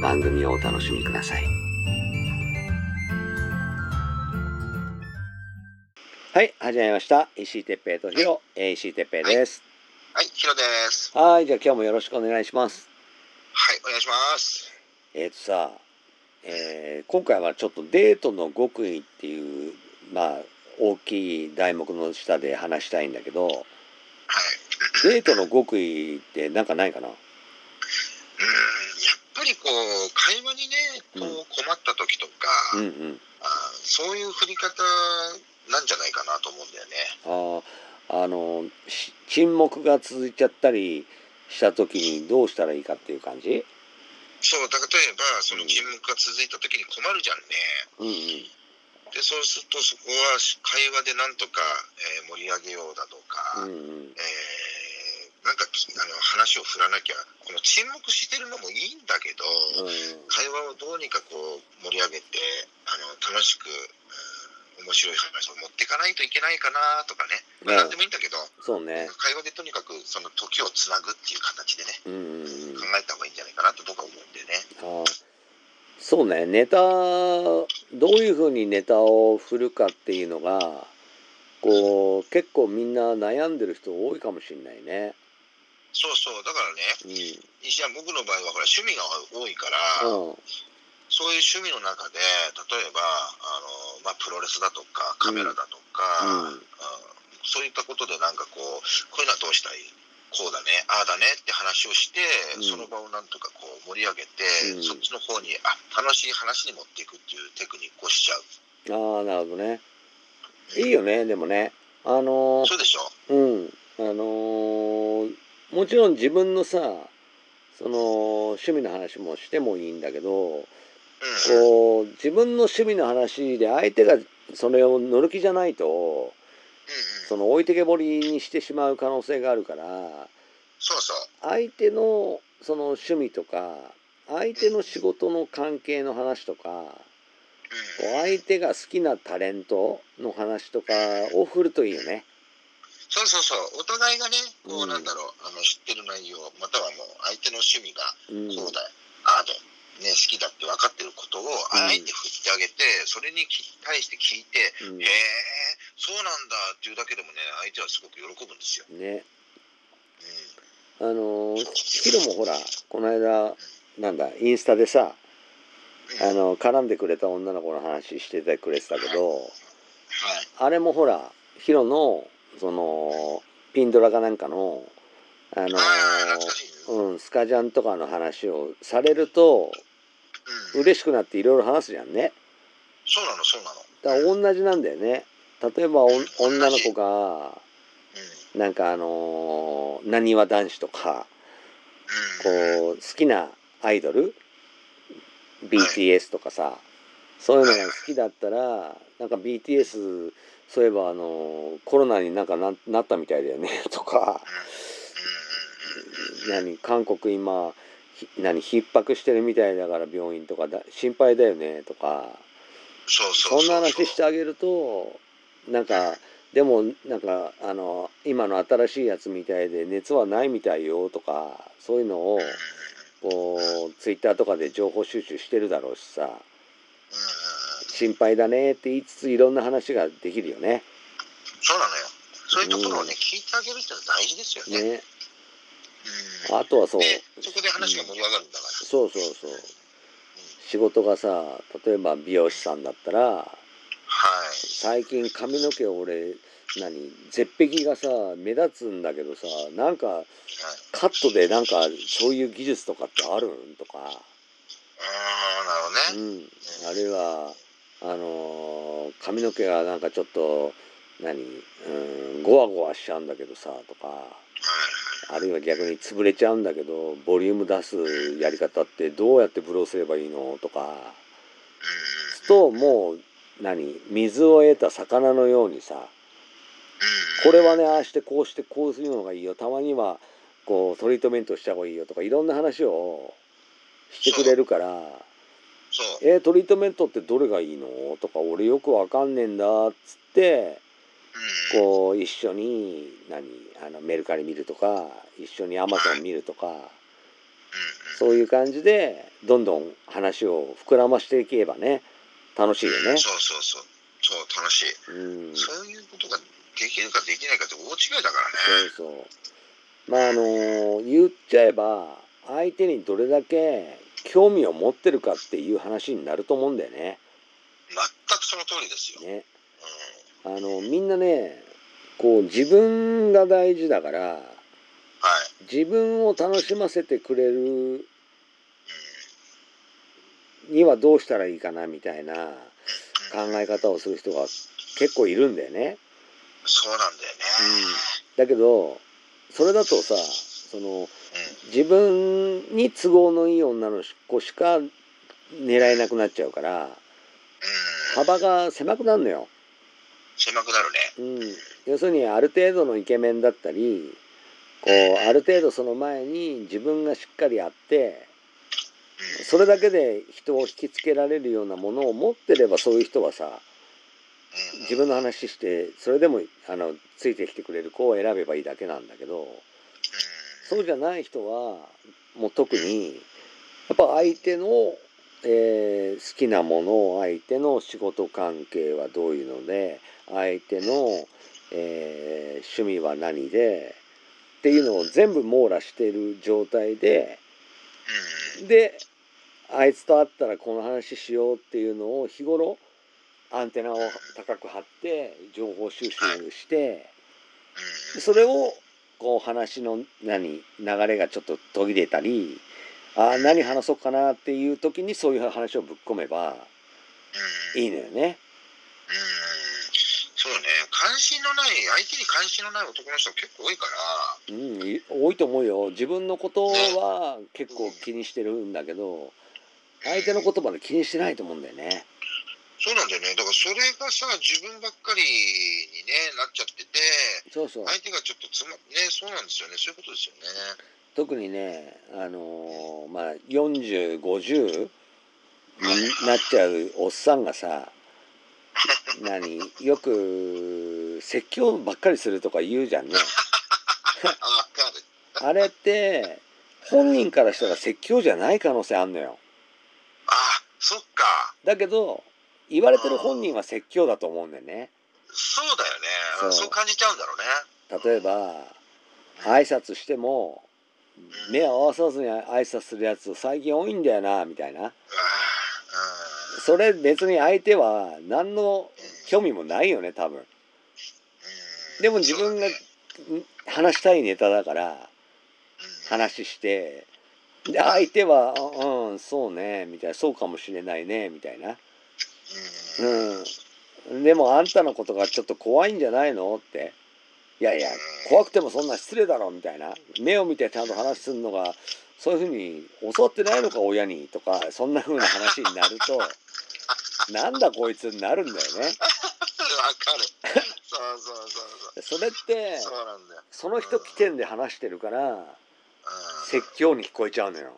番組をお楽しみください。はい、始まりました。石井哲平とヒロ、えー石井哲平です。はい、ヒロです。はい、じゃあ今日もよろしくお願いします。はい、お願いします。えっ、とさ、えー今回はちょっとデートの極意っていう、まあ、大きい題目の下で話したいんだけど、はい。デートの極意ってなんかないかな？うん、ぱりこう、会話にね、こうんう困った時とか、うんうん。あそういう振り方なんじゃないかなと思うんだよね。あーあのし沈黙が続いちゃったりした時にどうしたらいいかっていう感じ？そう、だ例えば、そのうん沈黙が続いた時に困るじゃんね。うんうんで、そうするとそこは会話でなんとか、えー盛り上げようだとか、うんうんえーを振らなきゃ、この沈黙してるのもいいんだけど、会話をどうにかこう盛り上げてあの楽しく、うん面白い話を持っていかないといけないかなとかね、まあ、うん何でもいいんだけど、そうね。会話でとにかくその時をつなぐっていう形でねうんうんうん。考えた方がいいんじゃないかなと僕は思うんでね。そうね。ネタどういうふうにネタを振るかっていうのがこう結構みんな悩んでる人多いかもしれないねそうそう。だからねうん。石山僕の場合はほら趣味が多いから、うん。そういう趣味の中で例えばあの、まあ、プロレスだとかカメラだとか、うん。うん。そういったことでなんかこうこういうのはどうしたい？こうだねああだねって話をして、うん。その場をなんとかこう盛り上げて、うん。そっちの方にあ楽しい話に持っていくっていうテクニックをしちゃう。ああなるほどね。いいよねでもね。あのー。そうでしょ？うん。あのーもちろん自分のさその趣味の話もしてもいいんだけどうんこう自分の趣味の話で相手がそれを乗る気じゃないとその置いてけぼりにしてしまう可能性があるから相手のその趣味とか相手の仕事の関係の話とか相手が好きなタレントの話とかを振るといいよね。そうそうそう。お互いがねこううん。なんだろう、あの知ってる内容またはもう相手の趣味がうん。こうだああだね好きだって分かってることをあえて振ってあげて、それにき対して聞いてうん。へえそうなんだっていうだけでもね相手はすごく喜ぶんですよ。ね。うん。あのーヒロもほらこの間なんだインスタでさうん。あの絡んでくれた女の子の話しててくれてたけどはい。あれもほらヒロのそのピンドラかなんかのあのうんうん、スカジャンとかの話をされると嬉しくなっていろいろ話すじゃんね。そうなのそうなの。だから同じなんだよね。例えばお女の子がうん。なんかあのなにわ男子とかうん。こう好きなアイドル？BTS とかさそういうのが好きだったらなんか BTS そういえばあのコロナになんかななったみたいだよね とか。何韓国今ひ何逼迫してるみたいだから病院とかだ心配だよねとか。そうそうそんな話してあげるとなんかでもなんかあの今の新しいやつみたいで熱はないみたいよとかそういうのをこうツイッターとかで情報収集してるだろうしさ心配だねって言いつついろんな話ができるよね。そうなのよ。そういうところをね、うん。聞いてあげるってのは大事ですよね。ね。うん。あとはそう。で、そこで話が盛り上がるんだから。そうそうそう。仕事がさ例えば美容師さんだったらはい。最近髪の毛俺何？絶壁がさ目立つんだけどさなんかはい。カットでなんかそういう技術とかってあるん？とか、ああなるほどね、うん、あるいはあのー髪の毛がなんかちょっと何、うん、ゴワゴワしちゃうんだけどさとかはいあるいは逆に潰れちゃうんだけどボリューム出すやり方ってどうやってブローすればいいの？とかともう何水を得た魚のようにさこれはねああしてこうしてこうするのがいいよ。たまにはこうトリートメントした方がいいよとかいろんな話をしてくれるからそう「えートリートメントってどれがいいの?」とか「俺よくわかんねえんだ」っつってうん。こう一緒に何？あのメルカリ見るとか一緒にアマゾン見るとかそういう感じでどんどん話を膨らましていけばね楽しいよね。そうそうそう。そう楽しい、うん、そうそういうことができるかできないかって大違いだからね。そうまああの言っちゃえば相手にどれだけ興味を持ってるかっていう話になると思うんだよね。全くその通りですよ、ね。うん、あのみんなねこう自分が大事だからはい、自分を楽しませてくれるうん。にはどうしたらいいかなみたいな考え方をする人が結構いるんだよね。そうなんだよね、だけどそれだとさその自分に都合のいい女の子しか狙えなくなっちゃうから幅が狭くなるのよ。狭くなるね。うん、要するにある程度のイケメンだったりこうある程度その前に自分がしっかりあってうん。それだけで人を引きつけられるようなものを持ってればそういう人はさうん。自分の話してそれでもあのついてきてくれる子を選べばいいだけなんだけどそうじゃない人はもう特にやっぱ相手の、えー好きなもの相手の仕事関係はどういうので相手の、えー趣味は何でっていうのを全部網羅している状態でであいつと会ったらこの話しようっていうのを日頃アンテナを高く張って情報収集してうん。それをこう話の何流れがちょっと途切れたりあー何話そうかなっていう時にそういう話をぶっ込めばうん。いいのよね。うん。そうね。関心のない相手に関心のない男の人結構多いから。うん、い多いと思うよ。自分のことは結構気にしてるんだけど相手の言葉で気にしてないと思うんだよね。そうなんだよね。だからそれがさ自分ばっかりにねなっちゃっててそうそう。相手がちょっとつまねそうなんですよね。そういうことですよね。特にねあのーまあ4050になっちゃうおっさんがさ 何よく説教ばっかりするとか言うじゃんね。あれって本人からしたら説教じゃない可能性あんのよ。あそっか。だけど言われてる本人は説教だと思うんだよね。そうだよねそう。そう感じちゃうんだろうね。例えば挨拶しても目を合わさずに挨拶するやつ最近多いんだよなみたいな。それ別に相手は何の興味もないよね多分。うん。でも自分が話したいネタだからうん話してで相手は「うんそうね」みたいな「そうかもしれないね」みたいな。うん。うん、でもあんたのことがちょっと怖いんじゃないのって。いやいや怖くてもそんな失礼だろみたいな。目を見てちゃんと話するのがそういうふうに教わってないのか親にとかそんなふうな話になると。なんだこいつになるんだよね。わかる。そうそうそうそれってそうそうなんだよ。その人起点で話してるからうん。説教に聞こえちゃうのよ。うん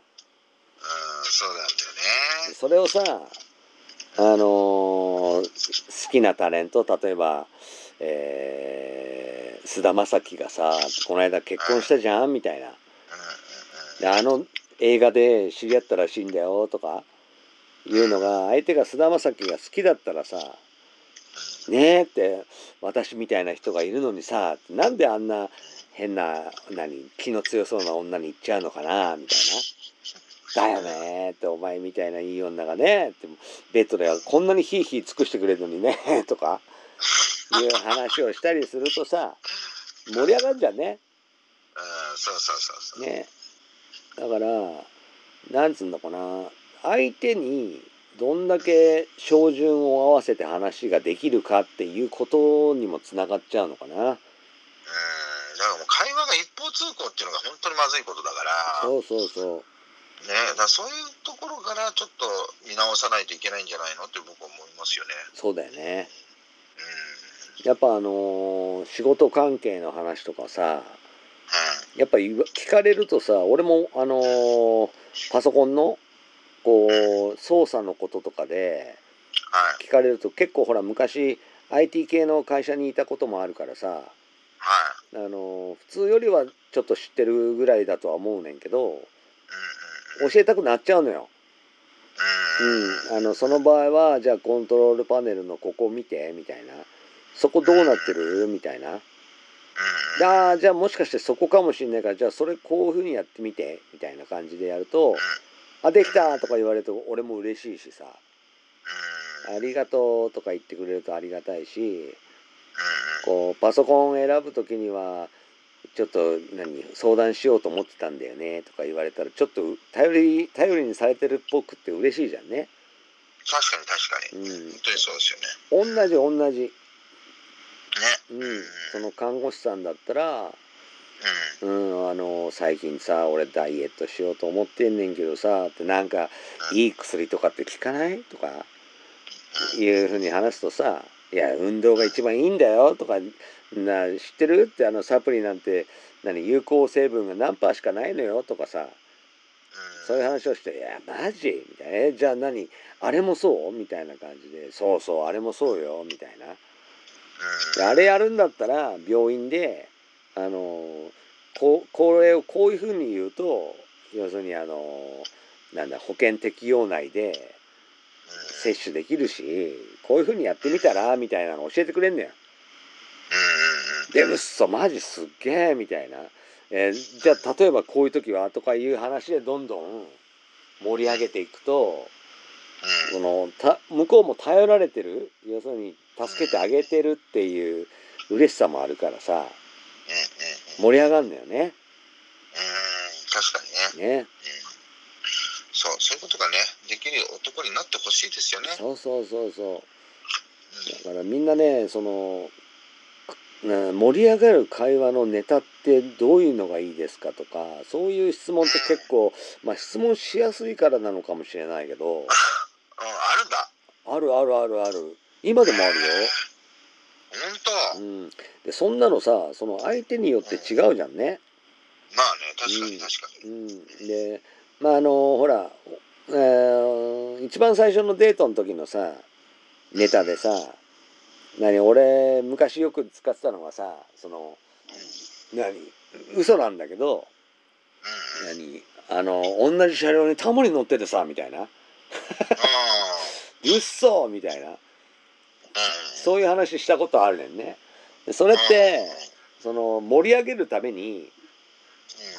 そうなんだよね。それをさあのー好きなタレント例えばえー菅、田将暉がさこの間結婚したじゃんみたいな。であの映画で知り合ったらしいんだよとかいうのが相手が菅田将暉が好きだったらさねえって私みたいな人がいるのにさなんであんな変な何気の強そうな女に行っちゃうのかなみたいな。だよねってお前みたいないい女がねってベッドでこんなにヒーヒー尽くしてくれるのにね とかいう話をしたりするとさ盛り上がるじゃんね。うんそうそうそうそう。ねだからなんつうんだかな相手にどんだけ照準を合わせて話ができるかっていうことにもつながっちゃうのかな。うんだからもう会話が一方通行っていうのが本当にまずいことだから、そうそうそう。ね、だそういうところからちょっと見直さないといけないんじゃないのって僕は思いますよね。そうだよね。うんやっぱあのー仕事関係の話とかさうんやっぱ聞かれるとさ俺もあのーパソコンのこう操作のこととかではい聞かれると結構ほら昔 IT 系の会社にいたこともあるからさはいあのー普通よりはちょっと知ってるぐらいだとは思うねんけど教えたくなっちゃうのよ。うん。うん、あのその場合はじゃあコントロールパネルのここ見てみたいな。そこどうなってる？みたいな。うん。あーじゃあもしかしてそこかもしんないからじゃあそれこういうふうにやってみてみたいな感じでやると「あできた!」とか言われると俺も嬉しいしさ「うん。ありがとう」とか言ってくれるとありがたいしうん。こうパソコン選ぶ時にはちょっと何相談しようと思ってたんだよねとか言われたらちょっと頼り頼りにされてるっぽくって嬉しいじゃんね。確かに確かに、うん。本当にそうですよね。同じ同じ、ね。うん、その看護師さんだったらううん、あの最近さ俺ダイエットしようと思ってんねんけどさってなんかいい薬とかって効かない？とかいうふうに話すとさ「いや運動が一番いいんだよ」とかな「知ってる?」ってあのサプリなんて何有効成分が何パーしかないのよとかさそういう話をして「いやマジ?」みたいなえ「じゃあ何？あれもそう?」みたいな感じで「そうそうあれもそうよ」みたいな。であれやるんだったら病院であのここれをこういうふうに言うと要するにあのなんだ保険適用内で接種できるしこういうふうにやってみたらみたいなの教えてくれんのよ。でうっそマジすっげえみたいな、えーじゃあ例えばこういう時はとかいう話でどんどん盛り上げていくとそのた向こうも頼られてる。要するに助けてあげてるっていう嬉しさもあるからさ盛り上がるんだよね。確かにね、ね。うんそうそういうことがねできる男になってほしいですよね。そうそうそうそうだからみんなねそのね盛り上がる会話のネタってどういうのがいいですかとかそういう質問って結構 まあ質問しやすいからなのかもしれないけど うん、あるんだ。あるあるあるある今でもあるよ。本当、うん、でそんなのさその相手によって違うじゃんね。まあね確かうんに確かに。うん、でまああのほら、えー一番最初のデートの時のさネタでさ何俺昔よく使ってたのがさその何嘘なんだけど何あの同じ車両にタモリ乗っててさみたいな。あ「うっそ!」みたいな。そういう話したことあるねんね。でそれってその盛り上げるために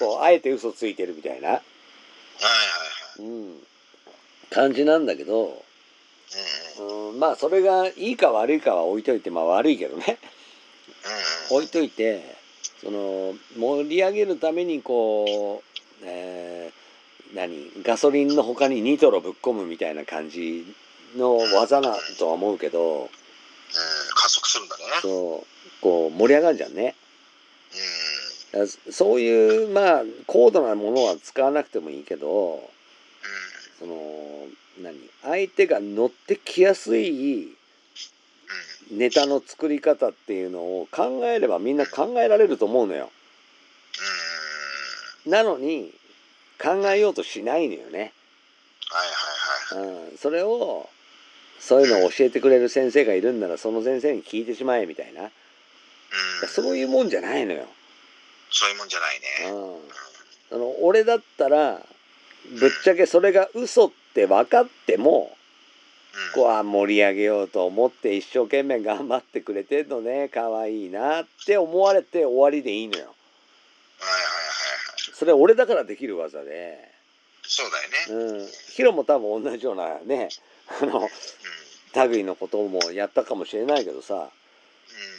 うん、こうあえて嘘ついてるみたいな、はいはいはい。うん、感じなんだけど、うんまあそれがいいか悪いかは置いといてまあ悪いけどね。うん置いといてその盛り上げるためにこう、えー何ガソリンの他にニトロぶっ込むみたいな感じの技だとは思うけどうん、加速するんだね。そう。こう盛り上がるじゃんね。うんそういうまあ高度なものは使わなくてもいいけどその何？相手が乗ってきやすいうんネタの作り方っていうのを考えればみんな考えられると思うのよ。うんなのに考えようとしないのよね。はいはいはい。うん、それをそういうのを教えてくれる先生がいるんならその先生に聞いてしまえみたいなうん、そういうもんじゃないのよ。そういうもんじゃないね。うん、その俺だったらぶっちゃけそれが嘘って分かってもうん、こうあ盛り上げようと思って一生懸命頑張ってくれてんのね可愛いなって思われて終わりでいいのよ。はいはいはいはい。それ俺だからできる技でそうだよね。うん。ヒロも多分同じようなね、あの、類のこともやったかもしれないけどさ、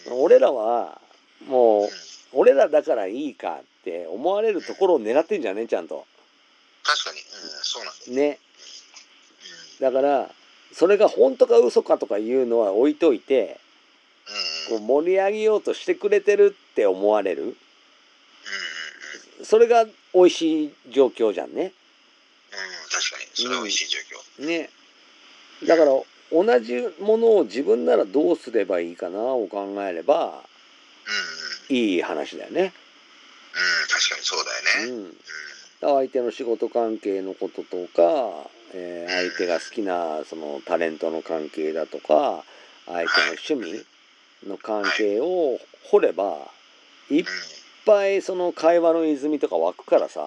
うん。うん。俺らは、もううん、俺らだからいいかって思われるところを狙ってんじゃんね、ちゃんと。確かに、うん、そうなんだよ。ね。うん。だから、それが本当か嘘かとかいうのは置いといて、うん。うん。こう盛り上げようとしてくれてるって思われる。うん。それが美味しい状況じゃんね。うん。確かに、それは美味しい状況。ね。だから、同じものを自分ならどうすればいいかなを考えれば、うん。うん。いい話だよね。うん。確かにそうだよね。うん。うん。相手の仕事関係のこととか、えー相手が好きなそのタレントの関係だとか相手の趣味の関係を掘ればいっうん。ぱいその会話の泉とか湧くからさ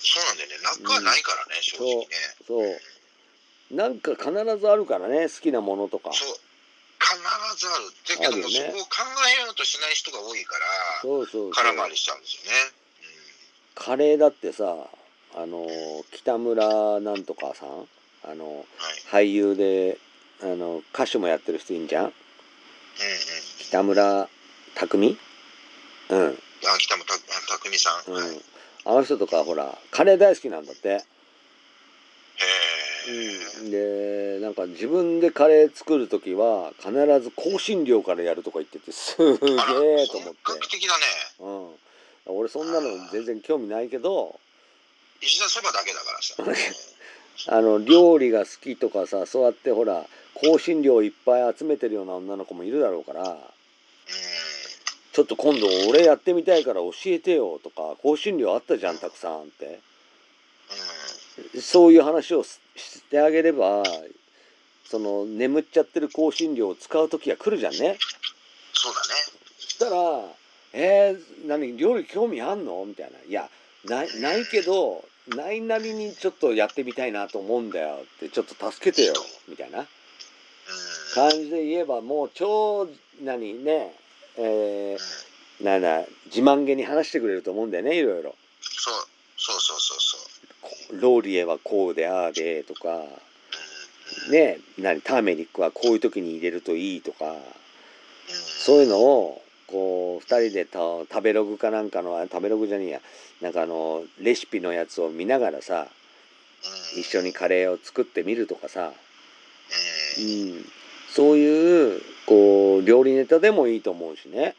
そうなんだよね。中はないからね、正直ね。そうなんか必ずあるからね好きなものとかそう。必ずある。だけども、ねそこを考えようとしない人が多いから、そうそう空回りしちゃうんですよね。カレーだってさあの北村なんとかさんあのうん。はい。俳優であの歌手もやってる人いんじゃん？うんうん。北村匠？海うんあ、北村たくみさん。うん、あの人とかほらカレー大好きなんだって、え。うん、でなんか自分でカレー作る時は必ず香辛料からやるとか言っててすげえと思って本、格的だね。うん、俺そんなの全然興味ないけど石田そばだけだからさ。あの料理が好きとかさそうやってほら香辛料いっぱい集めてるような女の子もいるだろうからうん。ちょっと今度俺やってみたいから教えてよとか香辛料あったじゃんたくさんってうん。そういう話をししてあげればその眠っちゃってる香辛料を使う時が来るじゃんねそうだね。そしたら「えー、何料理興味あんの?」みたいな「いやないないけどないなりにちょっとやってみたいなと思うんだよ」ってちょっと助けてよみたいなうん。感じで言えばもう超何ねえー、なんだ自慢げに話してくれると思うんだよねいろいろ。そう。そうそうそうローリエはこうでああでとかうん。ね何ターメリックはこういう時に入れるといいとかうん。そういうのをこう2人でた食べログかなんかのあ食べログじゃねえやなんかあのレシピのやつを見ながらさうん。一緒にカレーを作ってみるとかさ、う。うんん、そういうこう料理ネタでもいいと思うしね。うん。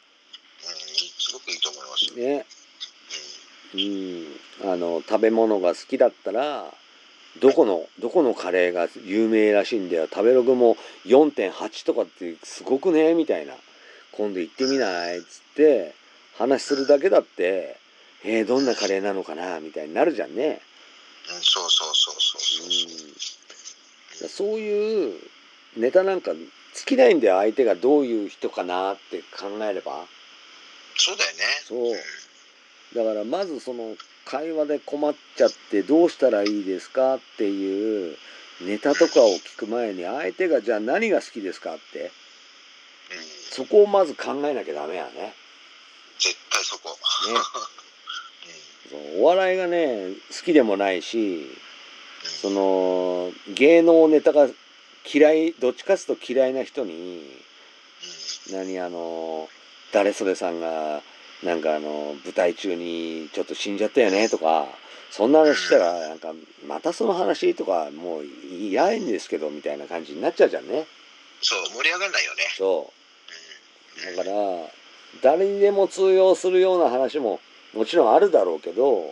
すごくいいと思いますよ。ねうん、あの食べ物が好きだったらどこのどこのカレーが有名らしいんだよ食べログも4.8とかってすごくねみたいな今度行ってみないっつって話するだけだってえー、どんなカレーなのかなみたいになるじゃんね。うん。そうそうそうそうそうそう。うん、そういうネタなんか尽きないんだよ相手がどういう人かなって考えれば。そうだよね。そうだからまずその会話で困っちゃってどうしたらいいですかっていうネタとかを聞く前に相手がじゃあ何が好きですかってうん。そこをまず考えなきゃダメやね。絶対そこ。ね お笑いがね好きでもないしその芸能ネタが嫌いどっちかっていうと嫌いな人に何あの誰それさんがなんかあの舞台中にちょっと死んじゃったよねとかそんな話したらなんかまたその話とかもう嫌いんですけどみたいな感じになっちゃうじゃんねそう、盛り上がらないよね。そううんだから誰にでも通用するような話ももちろんあるだろうけどうん。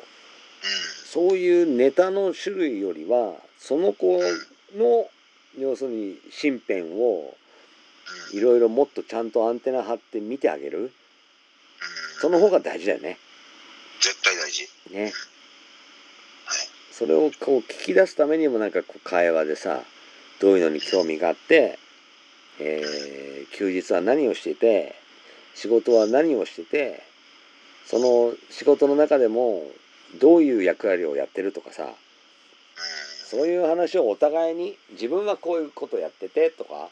そういうネタの種類よりはその子の要するに身辺をうん。いろいろもっとちゃんとアンテナ張って見てあげるうん。その方が大事だよね。絶対大事。ね。はい。それをこう聞き出すためにもなんかこう会話でさどういうのに興味があって、えー休日は何をしてて仕事は何をしててその仕事の中でもどういう役割をやってるとかさうん。そういう話をお互いに自分はこういうことやっててとか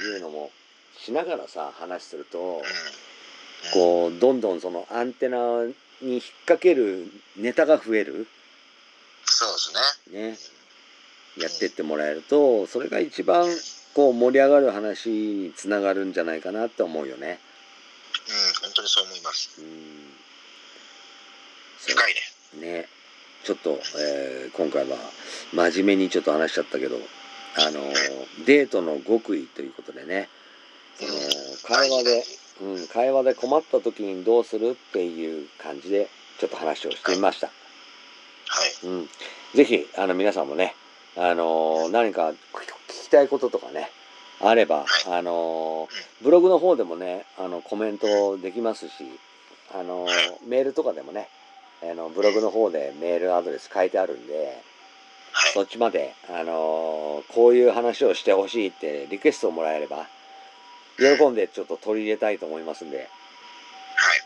いうのもしながらさ話するとうん。こうどんどんそのアンテナに引っ掛けるネタが増える。そうですね。ね、やってってもらえると、それが一番こう盛り上がる話につながるんじゃないかなって思うよね。うん、本当にそう思います。うん。深いね。ね。ちょっと、えー今回は真面目にちょっと話しちゃったけど、あの、デートの極意ということでね、その会話で、うん、会話で困った時にどうするっていう感じでちょっと話をしてみました。はい。うん、ぜひあの皆さんもね、あのー何か聞きたいこととかねあれば、あのーブログの方でもねあのコメントできますし、あのーメールとかでもねあのブログの方でメールアドレス書いてあるんではい。そっちまで、あのーこういう話をしてほしいってリクエストをもらえれば喜んでちょっと取り入れたいと思いますんで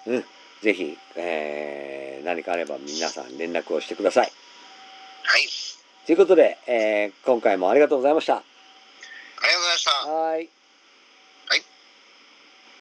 はい。ぜひ、えー何かあれば皆さん連絡をしてください。はい。ということで、えー今回もありがとうございました。ありがとうございました。はい。